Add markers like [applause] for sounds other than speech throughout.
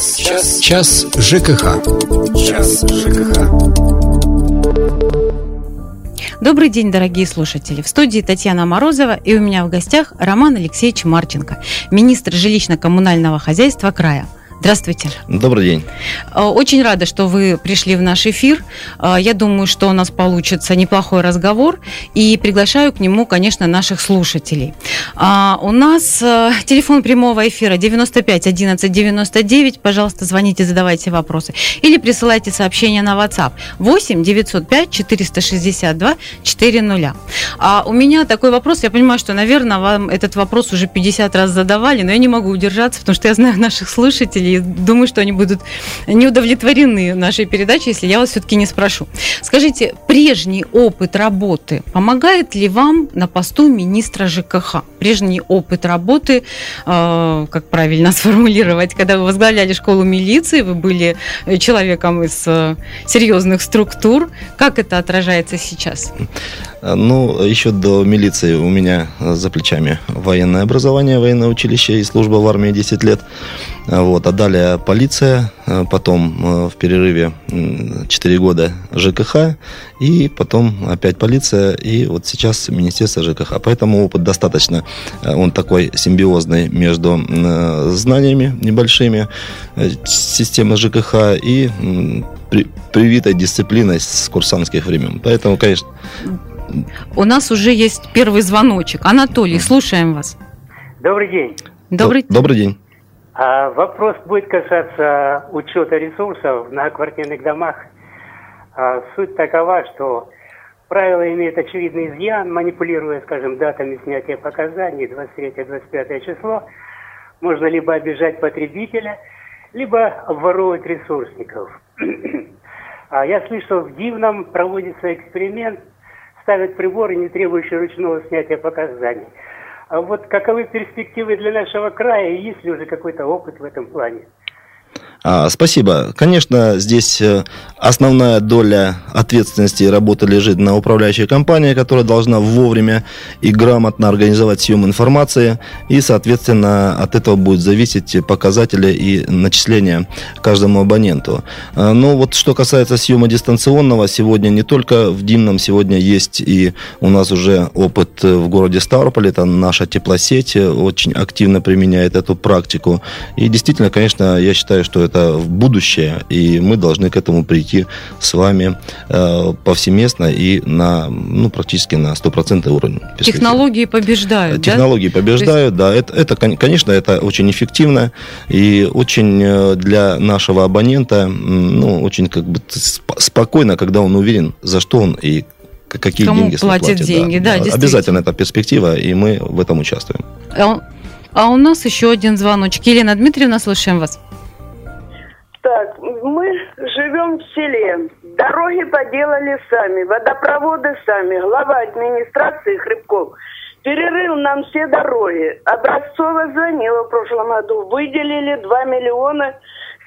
Час, час, час ЖКХ. Час ЖКХ. Добрый день, дорогие слушатели. В студии Татьяна Морозова и у меня в гостях Роман Алексеевич Марченко, министр жилищно-коммунального хозяйства края. Здравствуйте. Добрый день. Э, очень рада, что вы пришли в наш эфир. Э, я думаю, что у нас получится неплохой разговор. И приглашаю к нему, конечно, наших слушателей. Э, у нас телефон прямого эфира 95 11 99. Пожалуйста, звоните, задавайте вопросы. Или присылайте сообщение на WhatsApp 8 905 462 400. А у меня такой вопрос. Я понимаю, что, наверное, вам этот вопрос уже 50 раз задавали, но я не могу удержаться, потому что я знаю наших слушателей и думаю, что они будут не удовлетворены нашей передачей, если я вас все-таки не спрошу. Скажите, прежний опыт работы помогает ли вам на посту министра ЖКХ? Прежний опыт работы, э, как правильно [laughs] сформулировать, когда вы возглавляли школу милиции, вы были человеком из э, серьезных структур. Как это отражается сейчас? Ну, еще до милиции у меня за плечами военное образование, военное училище и служба в армии 10 лет. Вот. А далее полиция, потом э, в перерыве 4 года ЖКХ, и потом опять полиция, и вот сейчас Министерство ЖКХ. Поэтому опыт достаточно, э, он такой симбиозный между э, знаниями небольшими системы ЖКХ и привитой дисциплиной с курсантских времен. Поэтому, конечно... У нас уже есть первый звоночек. Анатолий, слушаем вас. Добрый день. Добрый, Добрый день. А, вопрос будет касаться учета ресурсов на квартирных домах. А, суть такова, что правило имеет очевидный изъян, манипулируя, скажем, датами снятия показаний, 23-25 число, можно либо обижать потребителя, либо обворовывать ресурсников. [clears throat] а я слышал, в Дивном проводится эксперимент, ставят приборы, не требующие ручного снятия показаний. А вот каковы перспективы для нашего края и есть ли уже какой-то опыт в этом плане? А, спасибо. Конечно, здесь э, основная доля ответственности и работы лежит на управляющей компании, которая должна вовремя и грамотно организовать съем информации, и, соответственно, от этого будет зависеть показатели и начисления каждому абоненту. А, но вот что касается съема дистанционного, сегодня не только в Димном, сегодня есть и у нас уже опыт в городе Ставрополь, это наша теплосеть очень активно применяет эту практику. И действительно, конечно, я считаю, что это в будущее, и мы должны к этому прийти с вами э, повсеместно и на, ну, практически на стопроцентный уровень. Технологии побеждают, Технологии да? побеждают, есть... да. Это, это, конечно, это очень эффективно и очень э, для нашего абонента, ну, очень как бы спокойно, когда он уверен, за что он и какие Кому деньги платят платит. деньги, да, да Обязательно это перспектива, и мы в этом участвуем. А, а у нас еще один звоночек. Елена Дмитриевна, слушаем вас. Мы живем в селе. Дороги поделали сами, водопроводы сами. Глава администрации Хребков перерыл нам все дороги. Образцово звонила в прошлом году. Выделили 2 миллиона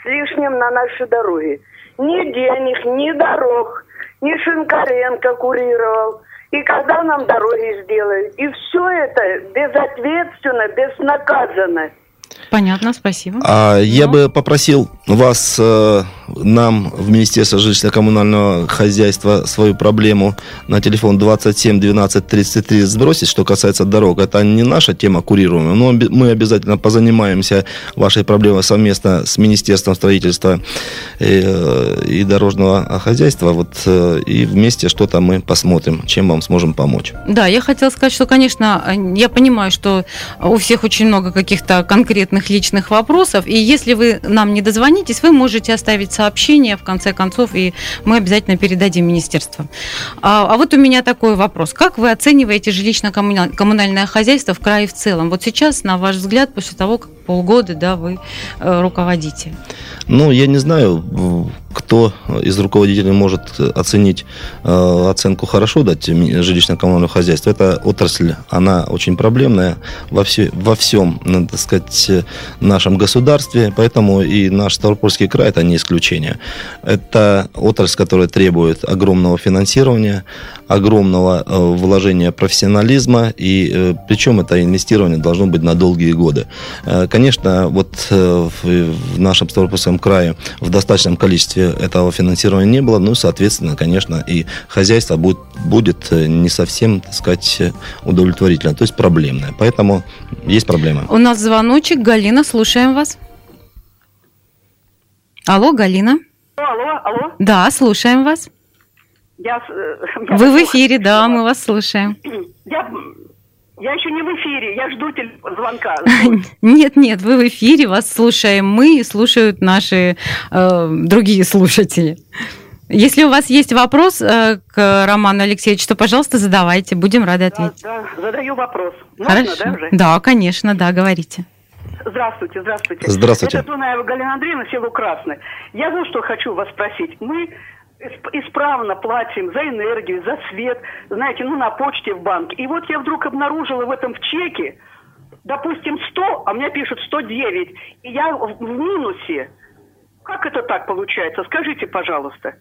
с лишним на наши дороги. Ни денег, ни дорог, ни Шинкаренко курировал. И когда нам дороги сделают? И все это безответственно, безнаказанно. Понятно, спасибо. А, Я бы попросил вас, э, нам в Министерство жилищно-коммунального хозяйства свою проблему на телефон 27 12 33 сбросить, что касается дорог. Это не наша тема курируемая, но мы обязательно позанимаемся вашей проблемой совместно с Министерством строительства и, э, и дорожного хозяйства. Вот, э, и вместе что-то мы посмотрим, чем вам сможем помочь. Да, я хотела сказать, что, конечно, я понимаю, что у всех очень много каких-то конкретных личных вопросов, и если вы нам не дозвонитесь, вы можете оставить сообщение, в конце концов, и мы обязательно передадим министерству. А, а вот у меня такой вопрос. Как вы оцениваете жилищно-коммунальное хозяйство в крае в целом? Вот сейчас, на ваш взгляд, после того, как полгода да, вы э, руководите? Ну, я не знаю, кто из руководителей может оценить э, оценку хорошо дать жилищно-коммунального хозяйства. Эта отрасль, она очень проблемная во, все, во всем, надо сказать, нашем государстве, поэтому и наш Ставропольский край – это не исключение. Это отрасль, которая требует огромного финансирования, огромного вложения профессионализма, и причем это инвестирование должно быть на долгие годы. Конечно, вот в нашем Ставропольском крае в достаточном количестве этого финансирования не было, ну, соответственно, конечно, и хозяйство будет, будет не совсем, так сказать, удовлетворительно, то есть проблемное. Поэтому есть проблемы. У нас звоночек. Галина, слушаем вас. Алло, Галина. Алло, алло. Да, слушаем вас. Я, я Вы в эфире, да, мы вас слушаем. Я, я еще не в эфире, я жду звонка. [laughs] Нет, нет, вы в эфире, вас слушаем мы и слушают наши э, другие слушатели. Если у вас есть вопрос э, к Роману Алексеевичу, то, пожалуйста, задавайте, будем рады ответить. Да, да задаю вопрос. Можно, Хорошо. да, уже? Да, конечно, да, говорите. Здравствуйте, здравствуйте. Здравствуйте. Это Дунаева Галина Андреевна, село Красное. Я вот что хочу вас спросить. Мы исправно платим за энергию, за свет, знаете, ну, на почте в банке. И вот я вдруг обнаружила в этом в чеке, допустим, 100, а мне пишут 109, и я в минусе. Как это так получается? Скажите, пожалуйста.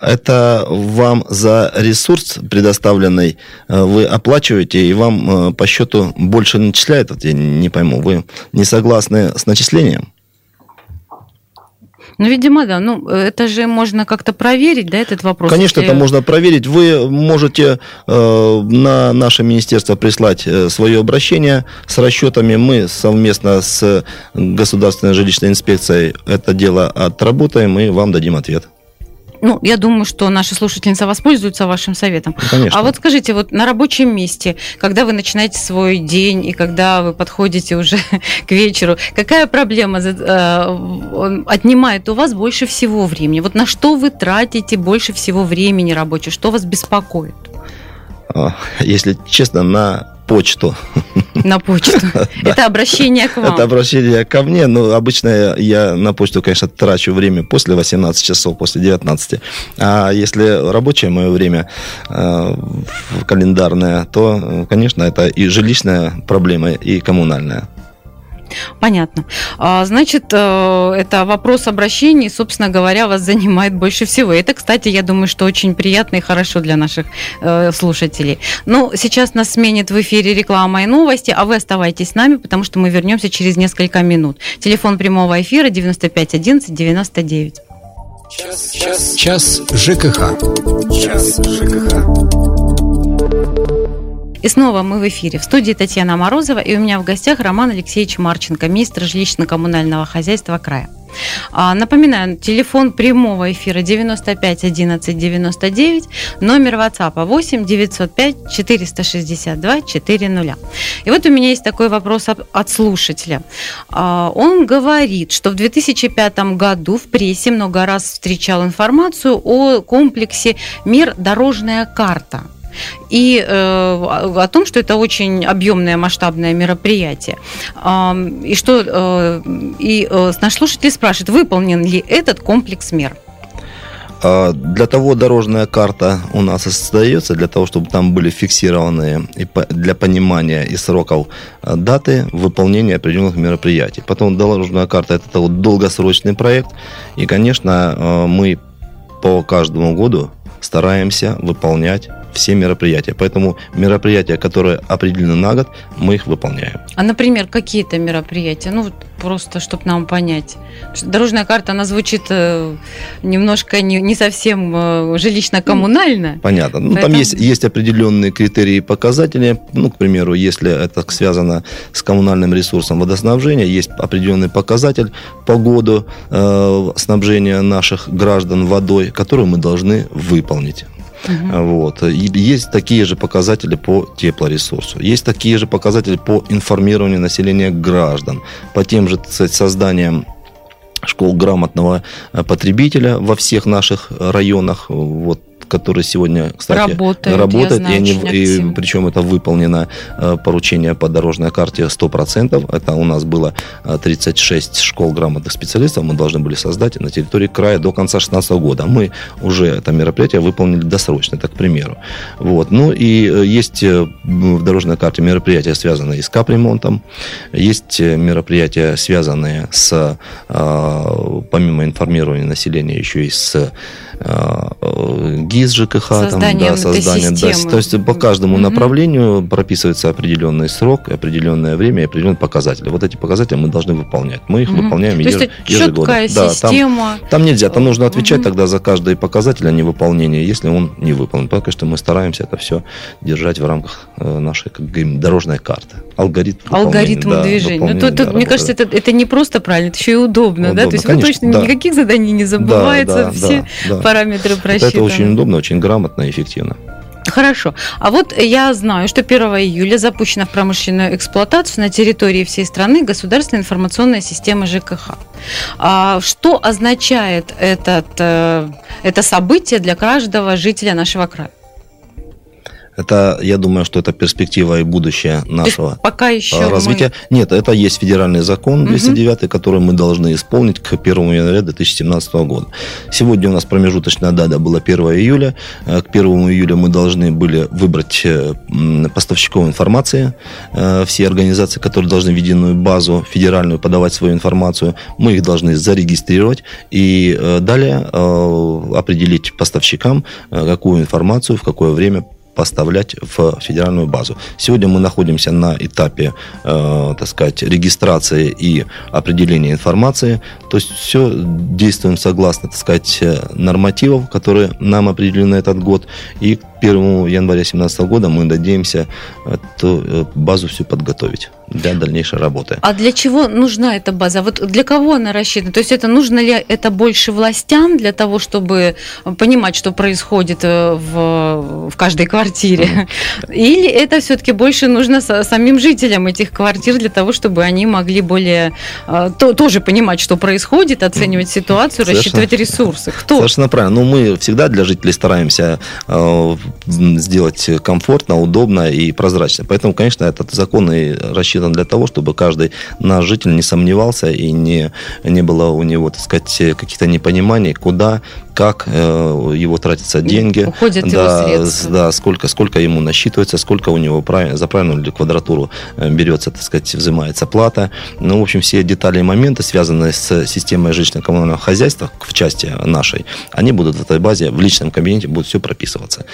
Это вам за ресурс предоставленный э, вы оплачиваете, и вам э, по счету больше начисляют? Вот я не пойму, вы не согласны с начислением? Ну, видимо, да. Ну, это же можно как-то проверить, да, этот вопрос? Конечно, если... это можно проверить. Вы можете э, на наше министерство прислать э, свое обращение с расчетами. Мы совместно с Государственной жилищной инспекцией это дело отработаем и вам дадим ответ. Ну, я думаю, что наши слушательницы воспользуются вашим советом. Ну, конечно. А вот скажите, вот на рабочем месте, когда вы начинаете свой день и когда вы подходите уже [laughs] к вечеру, какая проблема э, отнимает у вас больше всего времени? Вот на что вы тратите больше всего времени рабочего? Что вас беспокоит? Если честно, на почту. На почту. [laughs] Это обращение к вам. Это обращение ко мне. Но обычно я на почту, конечно, трачу время после 18 часов, после 19. А если рабочее мое время э, календарное, то, конечно, это и жилищная проблема, и коммунальная. Понятно. А, значит, э, это вопрос обращений, собственно говоря, вас занимает больше всего. Это, кстати, я думаю, что очень приятно и хорошо для наших э, слушателей. Ну, сейчас нас сменит в эфире реклама и новости, а вы оставайтесь с нами, потому что мы вернемся через несколько минут. Телефон прямого эфира 95 11 99. Час, час, час ЖКХ. Час ЖКХ. И снова мы в эфире. В студии Татьяна Морозова, и у меня в гостях Роман Алексеевич Марченко, министр жилищно-коммунального хозяйства края. А, напоминаю, телефон прямого эфира 95 11 99, номер WhatsApp 8 905 462 400. И вот у меня есть такой вопрос от слушателя. А, он говорит, что в 2005 году в прессе много раз встречал информацию о комплексе мер «Дорожная карта» и э, о том, что это очень объемное масштабное мероприятие. И что э, и э, наш слушатель спрашивает, выполнен ли этот комплекс мер? А, для того дорожная карта у нас и создается, для того, чтобы там были фиксированы и для понимания и сроков э, даты выполнения определенных мероприятий. Потом дорожная карта – это вот долгосрочный проект, и, конечно, э, мы по каждому году стараемся выполнять все мероприятия. Поэтому мероприятия, которые определены на год, мы их выполняем. А, например, какие-то мероприятия? Ну, просто, чтобы нам понять. Дорожная карта, она звучит э, немножко не, не совсем э, жилищно-коммунально. Понятно. Ну, Поэтому... Там есть, есть определенные критерии и показатели. Ну, к примеру, если это связано с коммунальным ресурсом водоснабжения, есть определенный показатель по году э, снабжения наших граждан водой, который мы должны выполнить. Угу. Вот. И есть такие же показатели по теплоресурсу. Есть такие же показатели по информированию населения граждан, по тем же созданиям школ грамотного э, потребителя во всех наших районах. Вот который сегодня, кстати, работает. работает знаю, и, они, и причем это выполнено э, поручение по дорожной карте 100%. Это у нас было 36 э, школ грамотных специалистов, мы должны были создать на территории края до конца 2016 года. Мы уже это мероприятие выполнили досрочно, так к примеру. Вот. Ну и э, есть в дорожной карте мероприятия, связанные с капремонтом, есть мероприятия, связанные с, помимо информирования населения, еще и с ГИС ЖКХ, там, да, создание, да, то есть по каждому Мгм. направлению прописывается определенный срок, определенное время и определенные показатели. Вот эти показатели мы должны выполнять. Мы их Мгм. выполняем еж- ежегодно. Да, там- система. там нельзя, там нужно отвечать Мгм. тогда за каждый показатель о невыполнении, если он не выполнен. Потому что мы стараемся это все держать в рамках э, нашей, как говорим, дорожной карты. Алгоритм. Алгоритм да, движения. Ну, тут, да, тут, мне кажется, да. это, это не просто правильно, это еще и удобно, да? Удобно, То есть конечно, вы точно да. никаких заданий не забывается, Да, да, все да, да. Параметры Это, просчитаны. это очень удобно, очень грамотно и эффективно. Хорошо. А вот я знаю, что 1 июля запущена в промышленную эксплуатацию на территории всей страны государственная информационная система ЖКХ. А что означает этот, э, это событие для каждого жителя нашего края? Это, я думаю, что это перспектива и будущее То есть нашего пока еще а, развития. Нет, это есть федеральный закон Мгм. 209, который мы должны исполнить к 1 января 2017 года. Сегодня у нас промежуточная дата была 1 июля. Э, К 1 июля мы должны были выбрать э, поставщиков информации. Э, Все организации, которые должны в единую базу федеральную подавать свою информацию, мы их должны зарегистрировать и э, далее э, определить поставщикам, э, какую информацию в какое время поставлять в федеральную базу. Сегодня мы находимся на этапе, э, так сказать, регистрации и определения информации. То есть все действуем согласно, так сказать, э, нормативов, которые нам определены этот год. И к 1 января 2017 года мы надеемся эту э, базу всю подготовить для дальнейшей работы. А для чего нужна эта база? Вот для кого она рассчитана? То есть это нужно ли это больше властям для того, чтобы понимать, что происходит э, в, в каждой квартире? Или это все-таки больше нужно самим жителям этих квартир для того, чтобы они могли более э, то- тоже понимать, что происходит, оценивать ситуацию, Совершенно- рассчитывать ресурсы? Кто? Совершенно правильно. Ну, мы всегда для жителей стараемся э, сделать комфортно, удобно и прозрачно. Поэтому, конечно, этот закон и рассчитан для того, чтобы каждый наш житель не сомневался и не, не было у него, так сказать, каких-то непониманий, куда, как э, его тратятся деньги. Уходят его да, средства. с- Да, сколько, сколько ему насчитывается, сколько у него правильно, за правильную квадратуру э, берется, так сказать, взимается плата. Ну, в общем, все детали и моменты, связанные с системой жилищно-коммунального хозяйства в части нашей, они будут в этой базе, в личном кабинете будет все прописываться.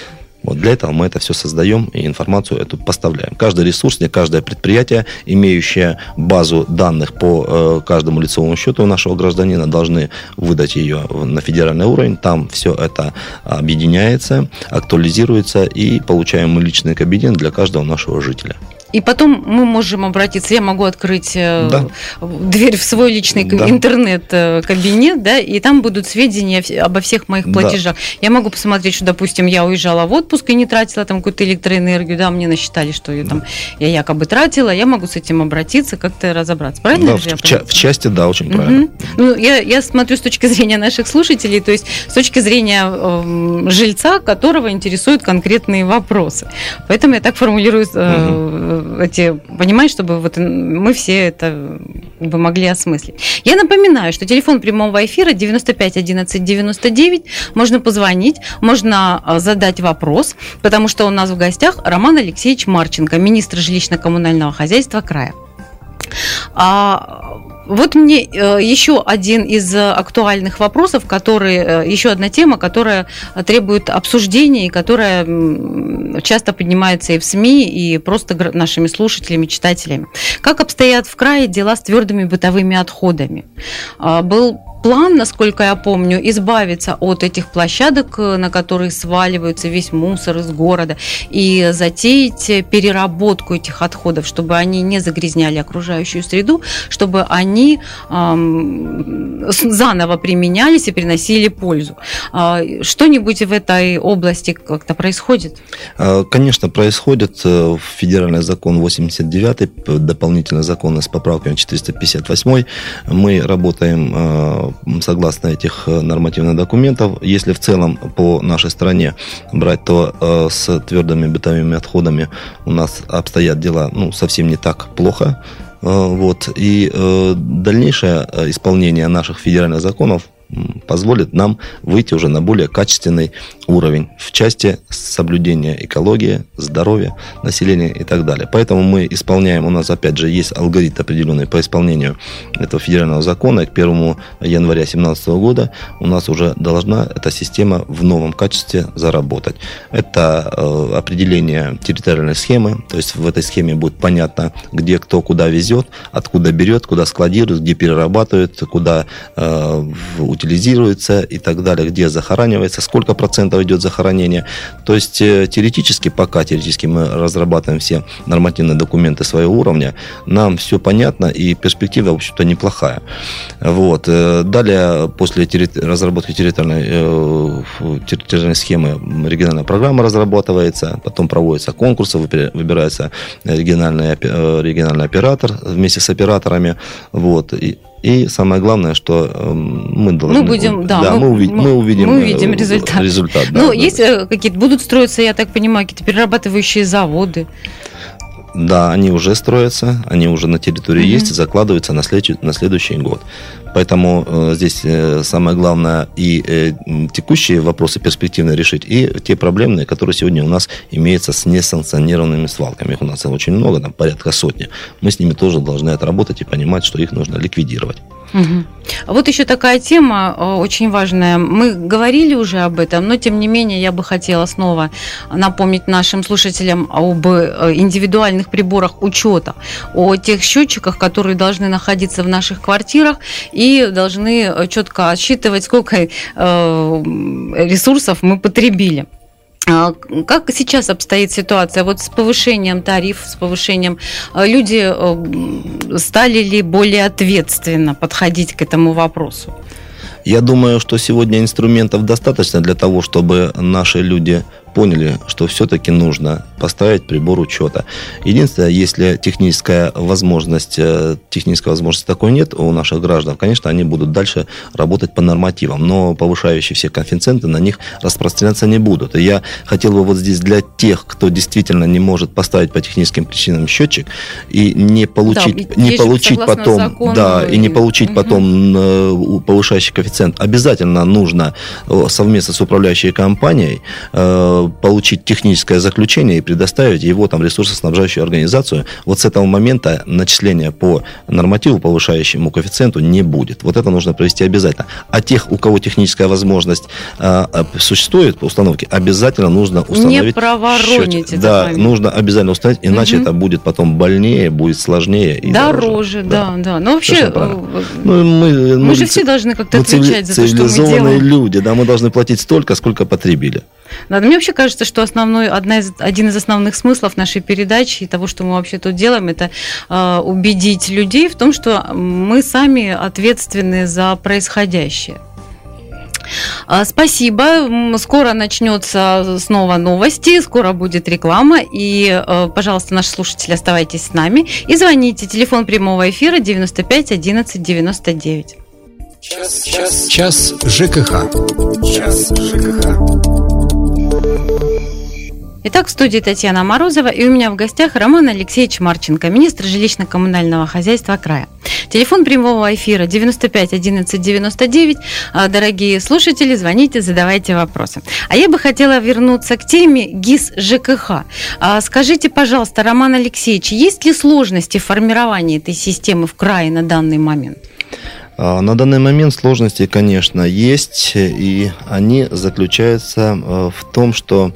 Вот для этого мы это все создаем и информацию эту поставляем. Каждый ресурс, каждое предприятие, имеющее базу данных по э, каждому лицевому счету нашего гражданина, должны выдать ее на федеральный уровень. Там все это объединяется, актуализируется и получаем мы личный кабинет для каждого нашего жителя. И потом мы можем обратиться, я могу открыть э, Да. дверь в свой личный Да. интернет-кабинет, да, и там будут сведения обо всех моих Да. платежах. Я могу посмотреть, что, допустим, я уезжала в отпуск и не тратила там какую-то электроэнергию, да, мне насчитали, что ее там я якобы тратила, я могу с этим обратиться, как-то разобраться. Правильно? Да, же я в, ча- в части, да, очень правильно. Мгм. Ну, я, я смотрю с точки зрения наших слушателей, то есть с точки зрения эм, жильца, которого интересуют конкретные вопросы. Поэтому я так формулирую э, эти, понимаешь, чтобы вот мы все это бы могли осмыслить. Я напоминаю, что телефон прямого эфира 95 11 99, можно позвонить, можно э, задать вопрос, потому что у нас в гостях Роман Алексеевич Марченко, министр жилищно-коммунального хозяйства края. А вот мне э, еще один из э, актуальных вопросов, который, э, еще одна тема, которая требует обсуждения и которая часто поднимается и в СМИ, и просто нашими слушателями, читателями. Как обстоят в крае дела с твердыми бытовыми отходами? А, Был план, насколько я помню, избавиться от этих площадок, э, на которые сваливаются весь мусор из города, и затеять переработку этих отходов, чтобы они не загрязняли окружающую среду, чтобы они с- заново применялись и приносили пользу. А, Что-нибудь в этой области как-то происходит? А, Конечно, происходит э, федеральный закон 89, п- дополнительный закон с поправками 458. Мы работаем э, согласно этих э, нормативных документов. Если в целом по нашей стране брать, то э, с твердыми бытовыми отходами у нас обстоят дела ну, совсем не так плохо. Э, Вот. И дальнейшее исполнение наших федеральных законов позволит нам выйти уже на более качественный уровень в части соблюдения экологии, здоровья населения и так далее. Поэтому мы исполняем, у нас опять же есть алгоритм определенный по исполнению этого федерального закона. И к 1 января 2017 года у нас уже должна эта система в новом качестве заработать. Это э, определение территориальной схемы, то есть в этой схеме будет понятно, где кто куда везет, откуда берет, куда складирует, где перерабатывает, куда э, утилизируется и так далее, где захоранивается, сколько процентов идет захоронение. То есть э, теоретически, пока теоретически мы разрабатываем все нормативные документы своего уровня, нам все понятно и перспектива, в общем-то, неплохая. Вот. Э, далее, после разработки территориальной, э, территориальной схемы, региональная программа разрабатывается, потом проводятся конкурсы, выбирается региональный, региональный оператор вместе с операторами. Вот. И и самое главное, что эм, мы должны... Мы будем, да, да мы, мы, увидим, мы увидим, мы увидим э, результат. результат да, ну, да. есть э, какие-то, будут строиться, я так понимаю, какие-то перерабатывающие заводы? Да, они уже строятся, они уже на территории mm-hmm. есть и закладываются на, след... на следующий год. Поэтому э, здесь э, самое главное и э, текущие вопросы перспективно решить, и те проблемные, которые сегодня у нас имеются с несанкционированными свалками. Их у нас очень много, там порядка сотни. Мы с ними тоже должны отработать и понимать, что их нужно ликвидировать. Угу. Вот еще такая тема очень важная. Мы говорили уже об этом, но тем не менее я бы хотела снова напомнить нашим слушателям об индивидуальных приборах учета, о тех счетчиках, которые должны находиться в наших квартирах и должны э, четко отсчитывать, сколько ресурсов мы потребили. А, как сейчас обстоит ситуация? Вот с повышением тарифов, с повышением а, люди э, стали ли более ответственно подходить к этому вопросу? Я думаю, что сегодня инструментов достаточно для того, чтобы наши люди поняли, что все-таки нужно поставить прибор учета. Единственное, если техническая возможность, э, технической возможности такой нет у наших граждан, конечно, они будут дальше работать по нормативам, но повышающие все коэффициенты на них распространяться не будут. И я хотел бы вот здесь для тех, кто действительно не может поставить по техническим причинам счетчик и не получить, да, не получить потом, закону, да, и не получить угу. потом э, повышающий коэффициент, обязательно нужно э, совместно с управляющей компанией получить техническое заключение и предоставить его там ресурсоснабжающую организацию, вот с этого момента начисления по нормативу, повышающему коэффициенту, не будет. Вот это нужно провести обязательно. А тех, у кого техническая возможность а, существует по установке, обязательно нужно установить Не проворонить счет. Да, момент. нужно обязательно установить, иначе угу. это будет потом больнее, будет сложнее и дороже. Дороже, да, да. Но вообще, э, ну, мы, мы, мы же все должны как-то отвечать за то, что мы делаем. Цивилизованные люди, да, мы должны платить столько, сколько потребили. Да, мне вообще кажется, что основной, одна из, один из основных смыслов нашей передачи и того, что мы вообще тут делаем, это э, убедить людей в том, что мы сами ответственны за происходящее. А, спасибо. Скоро начнется снова новости, скоро будет реклама. И, э, пожалуйста, наши слушатели, оставайтесь с нами. И звоните. Телефон прямого эфира 95 11 99. Час, час, час ЖКХ. Час ЖКХ. Итак, в студии Татьяна Морозова, и у меня в гостях Роман Алексеевич Марченко, министр жилищно-коммунального хозяйства края. Телефон прямого эфира 95 11 99. Дорогие слушатели, звоните, задавайте вопросы. А я бы хотела вернуться к теме ГИС ЖКХ. А скажите, пожалуйста, Роман Алексеевич, есть ли сложности в формировании этой системы в крае на данный момент? А, на данный момент сложности, конечно, есть, и они заключаются э, в том, что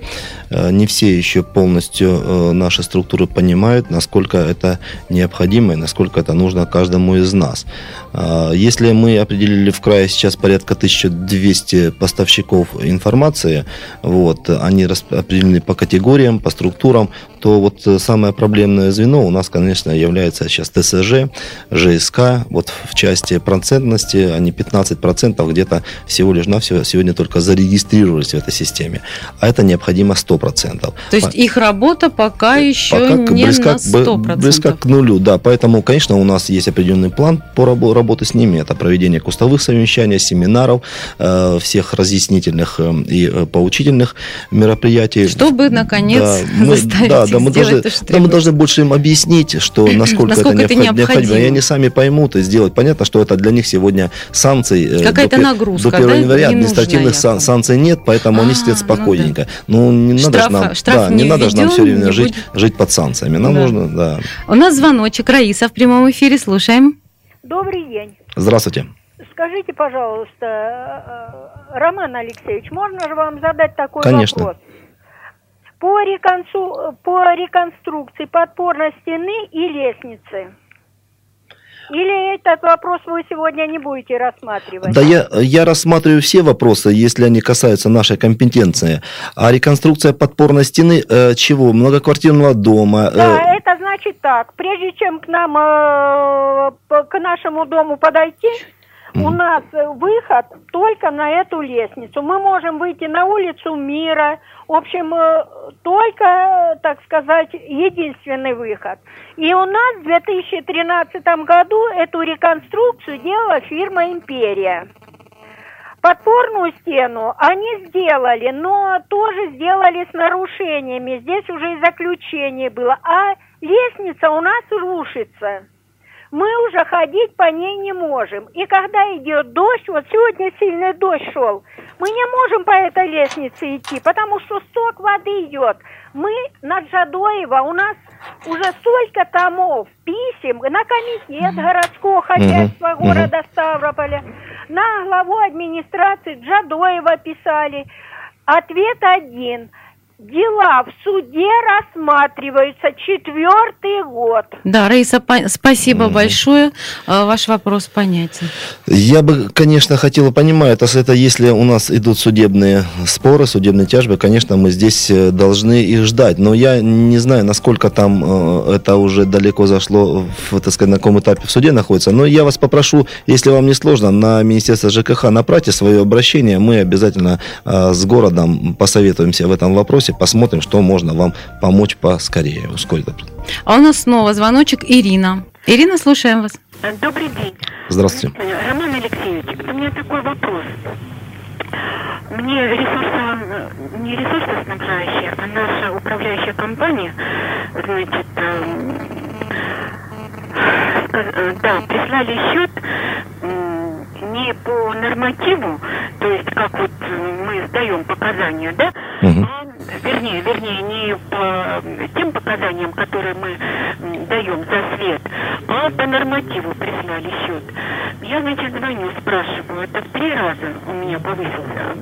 э, не все еще полностью э, наши структуры понимают, насколько это необходимо и насколько это нужно каждому из нас. А, если мы определили в крае сейчас порядка 1200 поставщиков информации, вот, они определены по категориям, по структурам, то вот самое проблемное звено у нас, конечно, является сейчас ТСЖ, ЖСК, вот в части процентности, они 15% где-то всего лишь навсего сегодня только зарегистрировались в этой системе. А это необходимо 100%. То есть их работа пока еще пока не близка, на 100%. Близка к нулю, да. Поэтому, конечно, у нас есть определенный план по работе с ними. Это проведение кустовых совещаний, семинаров, э, всех разъяснительных э, и э, поучительных мероприятий. Чтобы, наконец, да, мы, [laughs] заставить Да, да, мы должны, да, мы должны больше им объяснить, что насколько, [clears throat] насколько это, необходимо. необходимо. И они сами поймут и сделать. Понятно, что это для них сегодня санкций. Э, Какая-то до, нагрузка, До 1 да? января не административных сан, санкций нет, поэтому а, они сидят спокойненько. Ну, да. ну не надо же нам, да, не, не надо же нам все время жить, жить под санкциями. Нам да. нужно, да. У нас звоночек. Раиса в прямом эфире. Слушаем. Добрый день. Здравствуйте. Скажите, пожалуйста, э, э, Роман Алексеевич, можно же вам задать такой Конечно. вопрос? По, реконсу... по реконструкции подпорной стены и лестницы. Или этот вопрос вы сегодня не будете рассматривать? Да, я, я рассматриваю все вопросы, если они касаются нашей компетенции. А реконструкция подпорной стены э, чего? Многоквартирного дома? Э... Да, это значит так. Прежде чем к нам, э, к нашему дому подойти, У нас выход только на эту лестницу. Мы можем выйти на улицу Мира. В общем, э, только, так сказать, единственный выход. И у нас в 2013 году эту реконструкцию делала фирма «Империя». Подпорную стену они сделали, но тоже сделали с нарушениями. Здесь уже и заключение было. А лестница у нас рушится мы уже ходить по ней не можем. И когда идет дождь, вот сегодня сильный дождь шел, мы не можем по этой лестнице идти, потому что сток воды идет. Мы на Джадоева, у нас уже столько томов, писем на комитет городского хозяйства угу, города. Ставрополя, на главу администрации Джадоева писали. Ответ один – Дела в суде рассматриваются четвертый год. Да, Раиса, спасибо mm большое. А, ваш вопрос понятен. Я бы, конечно, хотела понимать, это если у нас идут судебные споры, судебные тяжбы, конечно, мы здесь э, должны их ждать. Но я не знаю, насколько там э, это уже далеко зашло, в, так сказать, на каком этапе в суде находится. Но я вас попрошу, если вам не сложно, на Министерство ЖКХ направьте свое обращение. Мы обязательно э, с городом посоветуемся в этом вопросе вопросе, посмотрим, что можно вам помочь поскорее, ускорить. А у нас снова звоночек Ирина. Ирина, слушаем вас. Добрый день. Здравствуйте. Роман Алексеевич, у меня такой вопрос. Мне ресурсо, не ресурсоснабжающая, а наша управляющая компания, значит, эм, э, да, прислали счет не по нормативу, то есть как вот мы сдаем показания, да, угу. а вернее, вернее, не по тем показаниям, которые мы даем за свет, а по нормативу прислали счет. Я, значит, звоню, спрашиваю, это в три раза у меня повысился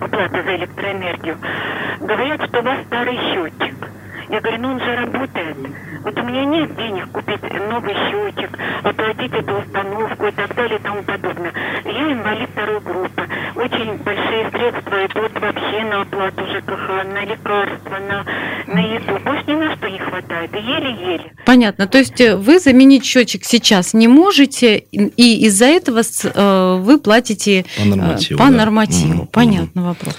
оплата за электроэнергию. Говорят, что у вас старый счетчик. Я говорю, ну он же работает. Вот у меня нет денег купить новый счетчик, оплатить эту установку и так далее и тому подобное. Я инвалид второй группы. Очень большие средства идут вообще на оплату ЖКХ, на лекарства, на, на еду. Больше ни на что не хватает. Еле-еле. Понятно. То есть э, вы заменить счетчик сейчас не можете, и из-за этого э, вы платите по нормативу. По да. нормативу. Понятно mm-hmm. вопрос.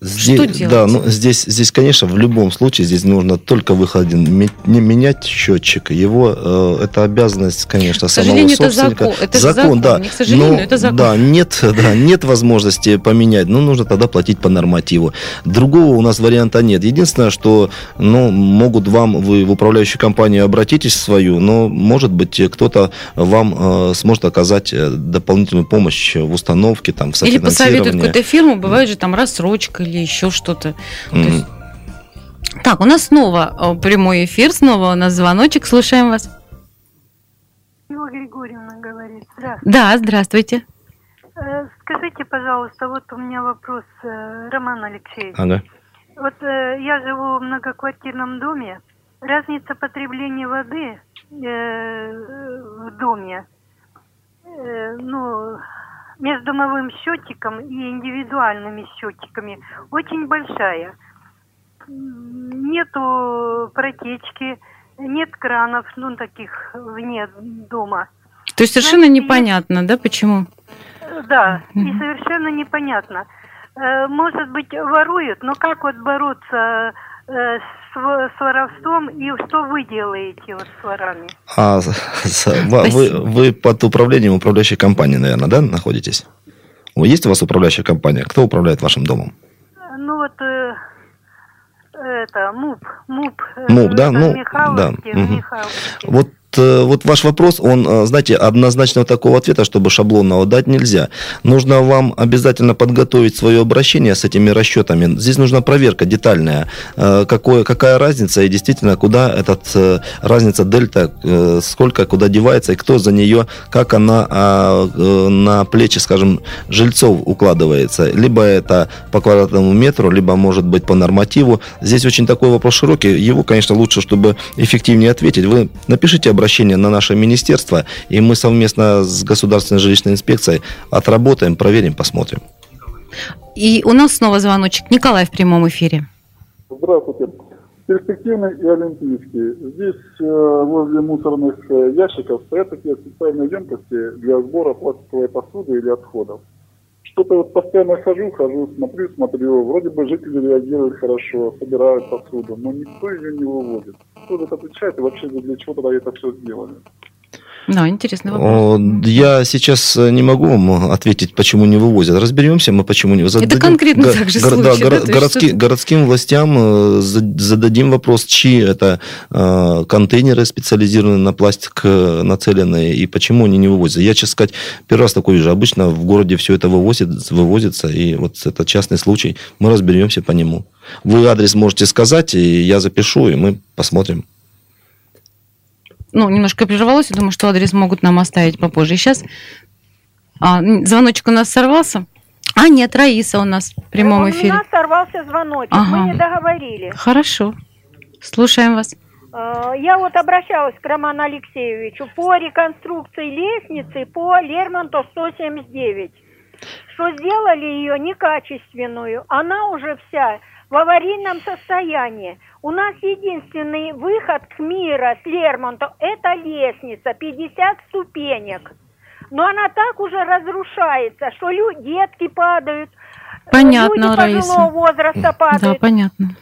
Здесь, Что делать? Да, ну, здесь, здесь, конечно, в любом случае здесь нужно только выход один. Не менять счетчик. Его, э, это обязанность, конечно, к самого собственника. Это закон, это закон, закон, да. Не к сожалению, но, это закон. Да, нет, [laughs] да, нет возможности поменять. Ну, нужно тогда платить по нормативу. Другого у нас варианта нет. Единственное, что, ну, могут вам, вы в управляющую компанию обратитесь в свою, но, может быть, кто-то вам э, сможет оказать э, дополнительную помощь в установке, там, в софинансировании. Или посоветует какую-то фирму, бывает же там рассрочка или еще что-то. Mm-hmm. Есть... Так, у нас снова э, прямой эфир, снова у нас звоночек, слушаем вас. Ива Григорьевна говорит. Здравствуйте. Да, здравствуйте. Э, скажите, пожалуйста, вот у меня вопрос, э, Роман Алексеевич. Ага. Вот я живу в многоквартирном доме. Разница потребления воды в доме, ну, между домовым счетчиком и индивидуальными счетчиками очень большая. Нету протечки, нет кранов, ну, таких вне дома. То есть совершенно Значит, непонятно, да, почему? Да, и совершенно непонятно. Э, может быть, воруют, но как вот бороться Э, с, с воровством и что вы делаете вот с ворами? А, вы, вы под управлением управляющей компании, наверное, да, находитесь? Есть у вас управляющая компания? Кто управляет вашим домом? Ну вот э, это, МУП. МУП, МУП да? Ну, да. Угу. Вот Э, вот ваш вопрос, он, э, знаете, однозначно такого ответа, чтобы шаблонного дать нельзя. Нужно вам обязательно подготовить свое обращение с этими расчетами. Здесь нужна проверка детальная, э, какое, какая разница и действительно, куда этот разница дельта, сколько куда девается и кто за нее, как она а, на плечи, скажем, жильцов укладывается. Либо это по квадратному метру, либо, может быть, по нормативу. Здесь очень такой вопрос широкий. Его, конечно, лучше, чтобы эффективнее ответить. Вы напишите обращение обращение на наше министерство, и мы совместно с Государственной жилищной инспекцией отработаем, проверим, посмотрим. И у нас снова звоночек. Николай в прямом эфире. Здравствуйте. Перспективный и олимпийский. Здесь э, возле мусорных э, ящиков стоят такие специальные емкости для сбора пластиковой посуды или отходов. Что-то вот постоянно хожу, хожу, смотрю, смотрю. Вроде бы жители реагируют хорошо, собирают посуду, но никто ее не выводит. За это отвечает и вообще для чего тогда это все сделали? Да, интересный вопрос. Я сейчас э, не могу вам ответить, почему не вывозят. Разберемся мы, почему не вывозят. Это конкретно го- так же го- случай, да, да, городски, городским властям э, зададим вопрос, чьи это э, контейнеры специализированные на пластик э, нацеленные, и почему они не вывозят. Я, честно сказать, первый раз такой вижу. Обычно в городе все это вывозит, вывозится, и вот это частный случай. Мы разберемся по нему. Вы адрес можете сказать, и я запишу, и мы посмотрим ну, немножко прервалось, я думаю, что адрес могут нам оставить попозже. сейчас а, звоночек у нас сорвался. А, нет, Раиса у нас в прямом эфире. У нас сорвался звоночек, ага. мы не договорили. Хорошо, слушаем вас. А, я вот обращалась к Роману Алексеевичу по реконструкции лестницы по Лермонтов 179, что сделали ее некачественную. Она уже вся в аварийном состоянии. У нас единственный выход к мира с Лермонтов – это лестница, 50 ступенек. Но она так уже разрушается, что люди, детки падают, понятно, люди пожилого возраста падают. Да, понятно.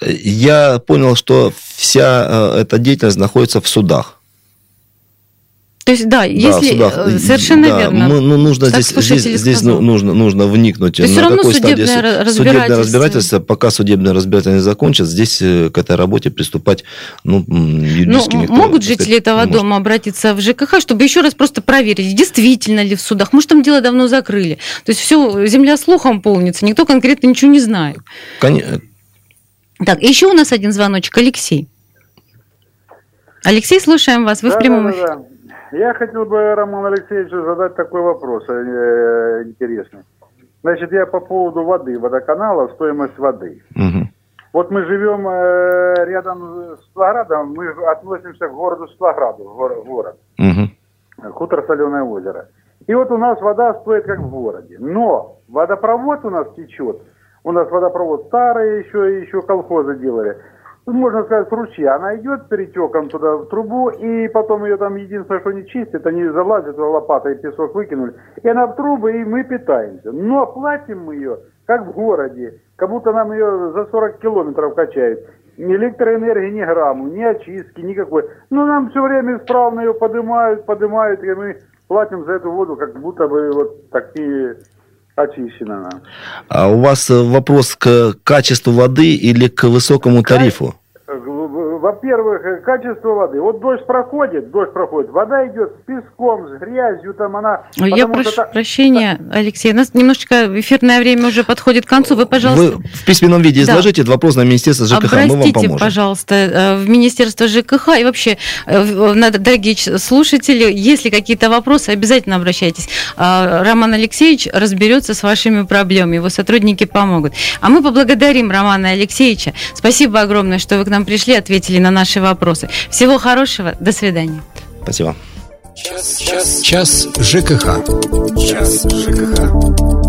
Я понял, что вся э, эта деятельность находится в судах. То есть, да, если судах, э, совершенно да, верно. Мы, ну, нужно здесь, здесь, здесь нужно, нужно вникнуть. То есть, на такой судебное стадии разбирательство. судебное разбирательство, пока судебное разбирательство не закончится, здесь э, к этой работе приступать ну, юридически ну, никто, Могут жители этого дома обратиться в ЖКХ, чтобы еще раз просто проверить, действительно ли в судах. Может, там дело давно закрыли. То есть, все, земля слухом полнится, никто конкретно ничего не знает. Конечно. Так, еще у нас один звоночек. Алексей. Алексей, слушаем вас. Вы да, в прямом эфире. Да, да. Я хотел бы Роману Алексеевичу задать такой вопрос э, интересный. Значит, я по поводу воды, водоканала, стоимость воды. Угу. Вот мы живем э, рядом с Светлоградом, мы относимся к городу Светлограду, город. Угу. Хутор Соленое озеро. И вот у нас вода стоит как в городе. Но водопровод у нас течет. У нас водопровод старый, еще, еще колхозы делали можно сказать, с ручья. Она идет перетеком туда в трубу, и потом ее там единственное, что не чистит, они залазят лопатой, песок выкинули, и она в трубы, и мы питаемся. Но платим мы ее, как в городе, как будто нам ее за 40 километров качают. Электроэнергии, ни грамму, ни очистки, никакой. Но нам все время исправно ее поднимают, поднимают, и мы платим за эту воду, как будто бы вот такие очищена. А у вас э, вопрос к качеству воды или к высокому тарифу? Во-первых, э, качество воды. Вот дождь проходит, дождь проходит, вода идет с песком, с грязью, там она... Я прошу что... прощения, Алексей, у нас немножечко эфирное время уже подходит к концу. Вы, пожалуйста... Вы в письменном виде изложите да. этот вопрос на Министерство ЖКХ, Обратите, мы вам поможем. пожалуйста, э, в Министерство ЖКХ и вообще, э, дорогие слушатели, если какие-то вопросы, обязательно обращайтесь. А, Роман Алексеевич разберется с вашими проблемами, его сотрудники помогут. А мы поблагодарим Романа Алексеевича. Спасибо огромное, что вы к нам пришли, ответили ответили на наши вопросы. Всего хорошего, до свидания. Спасибо. Час, час, час ЖКХ. Час ЖКХ.